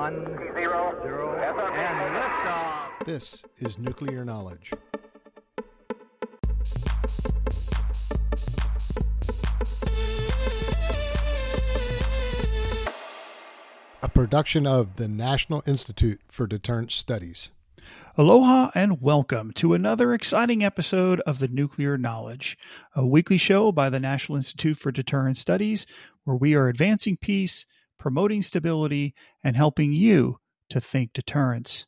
One, zero, zero, and liftoff. This is Nuclear Knowledge. A production of the National Institute for Deterrence Studies. Aloha and welcome to another exciting episode of the Nuclear Knowledge, a weekly show by the National Institute for Deterrence Studies, where we are advancing peace, promoting stability, and helping you to think deterrence.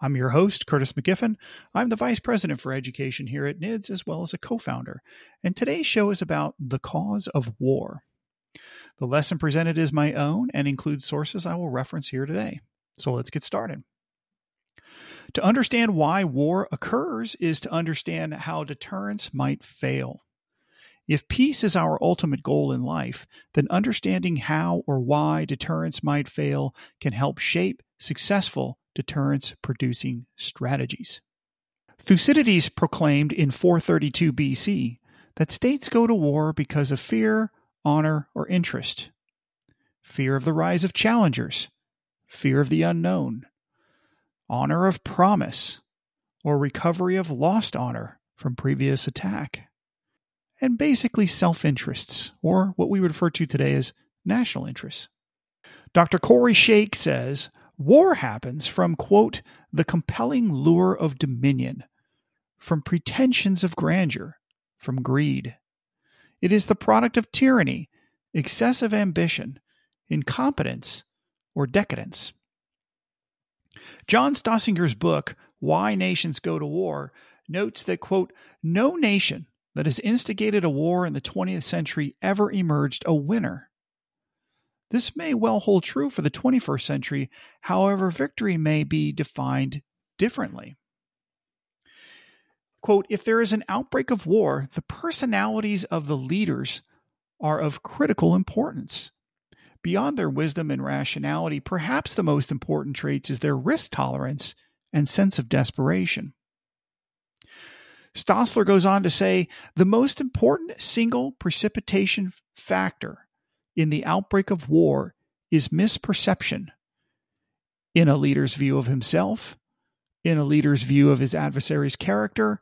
I'm your host, Curtis McGiffin. I'm the Vice President for Education here at NIDS, as well as a co founder. And today's show is about the cause of war. The lesson presented is my own and includes sources I will reference here today. So let's get started. To understand why war occurs is to understand how deterrence might fail. If peace is our ultimate goal in life, then understanding how or why deterrence might fail can help shape successful deterrence producing strategies. Thucydides proclaimed in 432 BC that states go to war because of fear, honor, or interest. Fear of the rise of challengers, fear of the unknown, honor of promise, or recovery of lost honor from previous attack, and basically self interests, or what we refer to today as national interests. Dr. Kori Schake says war happens from, quote, the compelling lure of dominion, from pretensions of grandeur, from greed. It is the product of tyranny, excessive ambition, incompetence, or decadence. John Stoessinger's book, Why Nations Go to War, notes that, quote, no nation that has instigated a war in the 20th century ever emerged a winner. This may well hold true for the 21st century, however, victory may be defined differently. Quote, if there is an outbreak of war, the personalities of the leaders are of critical importance. Beyond their wisdom and rationality, perhaps the most important traits is their risk tolerance and sense of desperation. Stossler goes on to say the most important single precipitation factor in the outbreak of war is misperception in a leader's view of himself, in a leader's view of his adversary's character,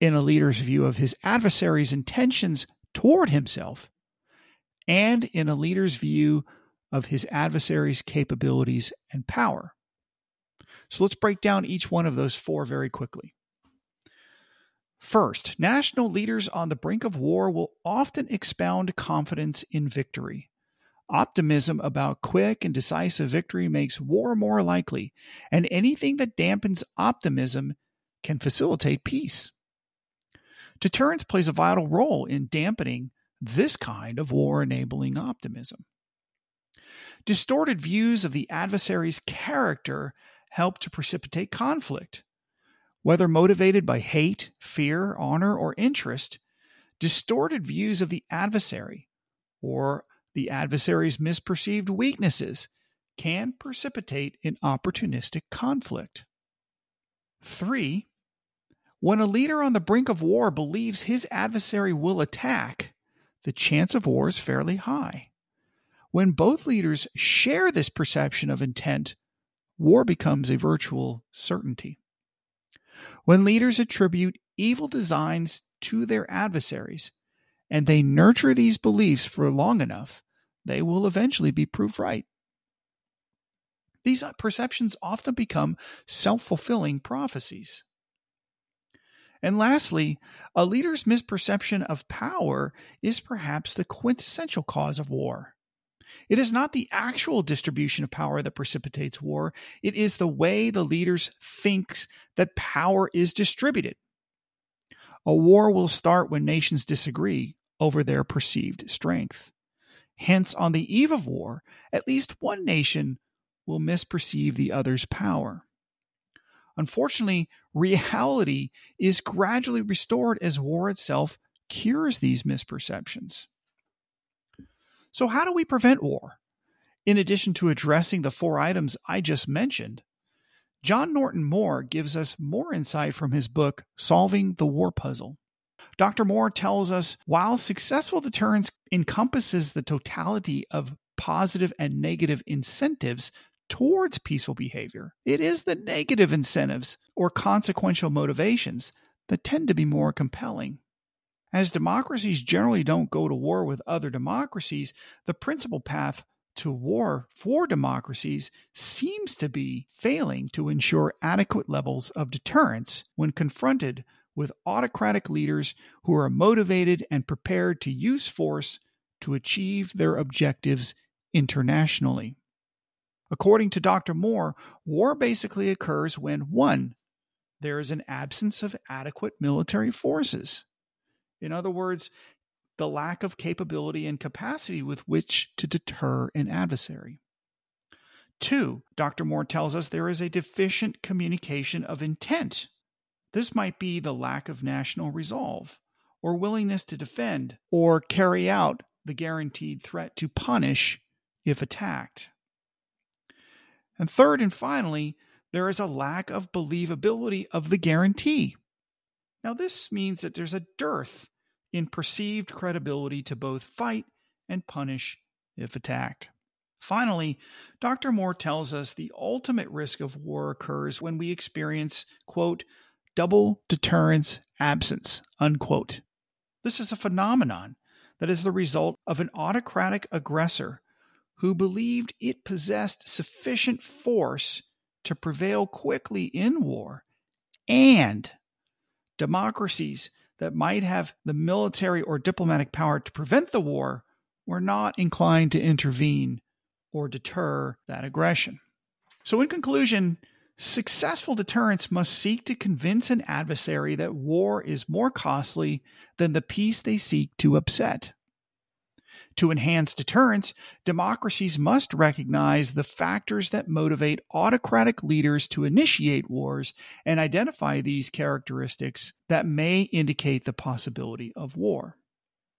in a leader's view of his adversary's intentions toward himself, and in a leader's view of his adversary's capabilities and power. So let's break down each one of those four very quickly. First, national leaders on the brink of war will often expound confidence in victory. Optimism about quick and decisive victory makes war more likely, and anything that dampens optimism can facilitate peace. Deterrence plays a vital role in dampening this kind of war enabling optimism. Distorted views of the adversary's character help to precipitate conflict. Whether motivated by hate, fear, honor, or interest, distorted views of the adversary or the adversary's misperceived weaknesses can precipitate an opportunistic conflict. Three, when a leader on the brink of war believes his adversary will attack, the chance of war is fairly high. When both leaders share this perception of intent, war becomes a virtual certainty. When leaders attribute evil designs to their adversaries and they nurture these beliefs for long enough, they will eventually be proved right. These uh, perceptions often become self fulfilling prophecies. And lastly, a leader's misperception of power is perhaps the quintessential cause of war. It is not the actual distribution of power that precipitates war, it is the way the leaders thinks that power is distributed. A war will start when nations disagree over their perceived strength. Hence, on the eve of war, at least one nation will misperceive the other's power. Unfortunately, reality is gradually restored as war itself cures these misperceptions. So, how do we prevent war? In addition to addressing the four items I just mentioned, John Norton Moore gives us more insight from his book, Solving the War Puzzle. Dr. Moore tells us while successful deterrence encompasses the totality of positive and negative incentives towards peaceful behavior. It is the negative incentives or consequential motivations that tend to be more compelling. As democracies generally don't go to war with other democracies, the principal path to war for democracies seems to be failing to ensure adequate levels of deterrence when confronted with autocratic leaders who are motivated and prepared to use force to achieve their objectives internationally. According to Dr. Moore, war basically occurs when 1. There is an absence of adequate military forces. In other words, the lack of capability and capacity with which to deter an adversary. Two, Dr. Moore tells us there is a deficient communication of intent. This might be the lack of national resolve, or willingness to defend, or carry out the guaranteed threat to punish if attacked. And third and finally, there is a lack of believability of the guarantee. Now, this means that there's a dearth in perceived credibility to both fight and punish if attacked. Finally, Dr. Moore tells us the ultimate risk of war occurs when we experience, quote, double deterrence absence, unquote. This is a phenomenon that is the result of an autocratic aggressor who believed it possessed sufficient force to prevail quickly in war and democracies that might have the military or diplomatic power to prevent the war were not inclined to intervene or deter that aggression. So, in conclusion, successful deterrence must seek to convince an adversary that war is more costly than the peace they seek to upset. To enhance deterrence, democracies must recognize the factors that motivate autocratic leaders to initiate wars and identify these characteristics that may indicate the possibility of war.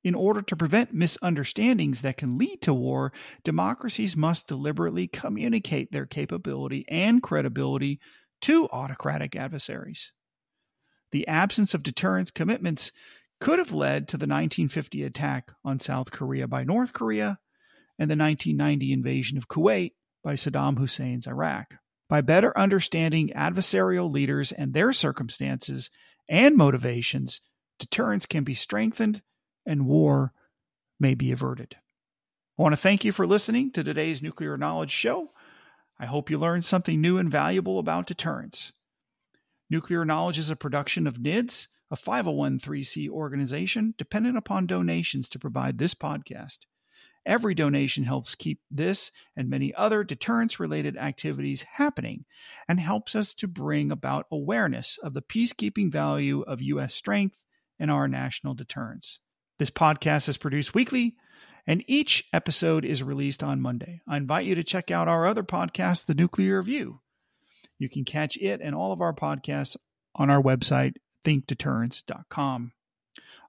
In order to prevent misunderstandings that can lead to war, democracies must deliberately communicate their capability and credibility to autocratic adversaries. The absence of deterrence commitments could have led to the 1950 attack on South Korea by North Korea and the 1990 invasion of Kuwait by Saddam Hussein's Iraq. By better understanding adversarial leaders and their circumstances and motivations, deterrence can be strengthened and war may be averted. I want to thank you for listening to today's Nuclear Knowledge Show. I hope you learned something new and valuable about deterrence. Nuclear Knowledge is a production of NIDS a 501c organization dependent upon donations to provide this podcast. Every donation helps keep this and many other deterrence related activities happening and helps us to bring about awareness of the peacekeeping value of U.S. strength and our national deterrence. This podcast is produced weekly, and each episode is released on Monday. I invite you to check out our other podcast, The Nuclear Review. You can catch it and all of our podcasts on our website thinkdeterrence.com.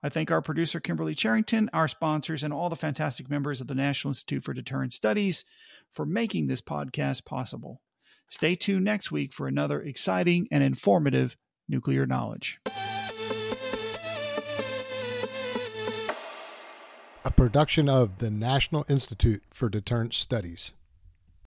I thank our producer, Kimberly Charrington, our sponsors, and all the fantastic members of the National Institute for Deterrence Studies for making this podcast possible. Stay tuned next week for another exciting and informative nuclear knowledge. A production of the National Institute for Deterrence Studies.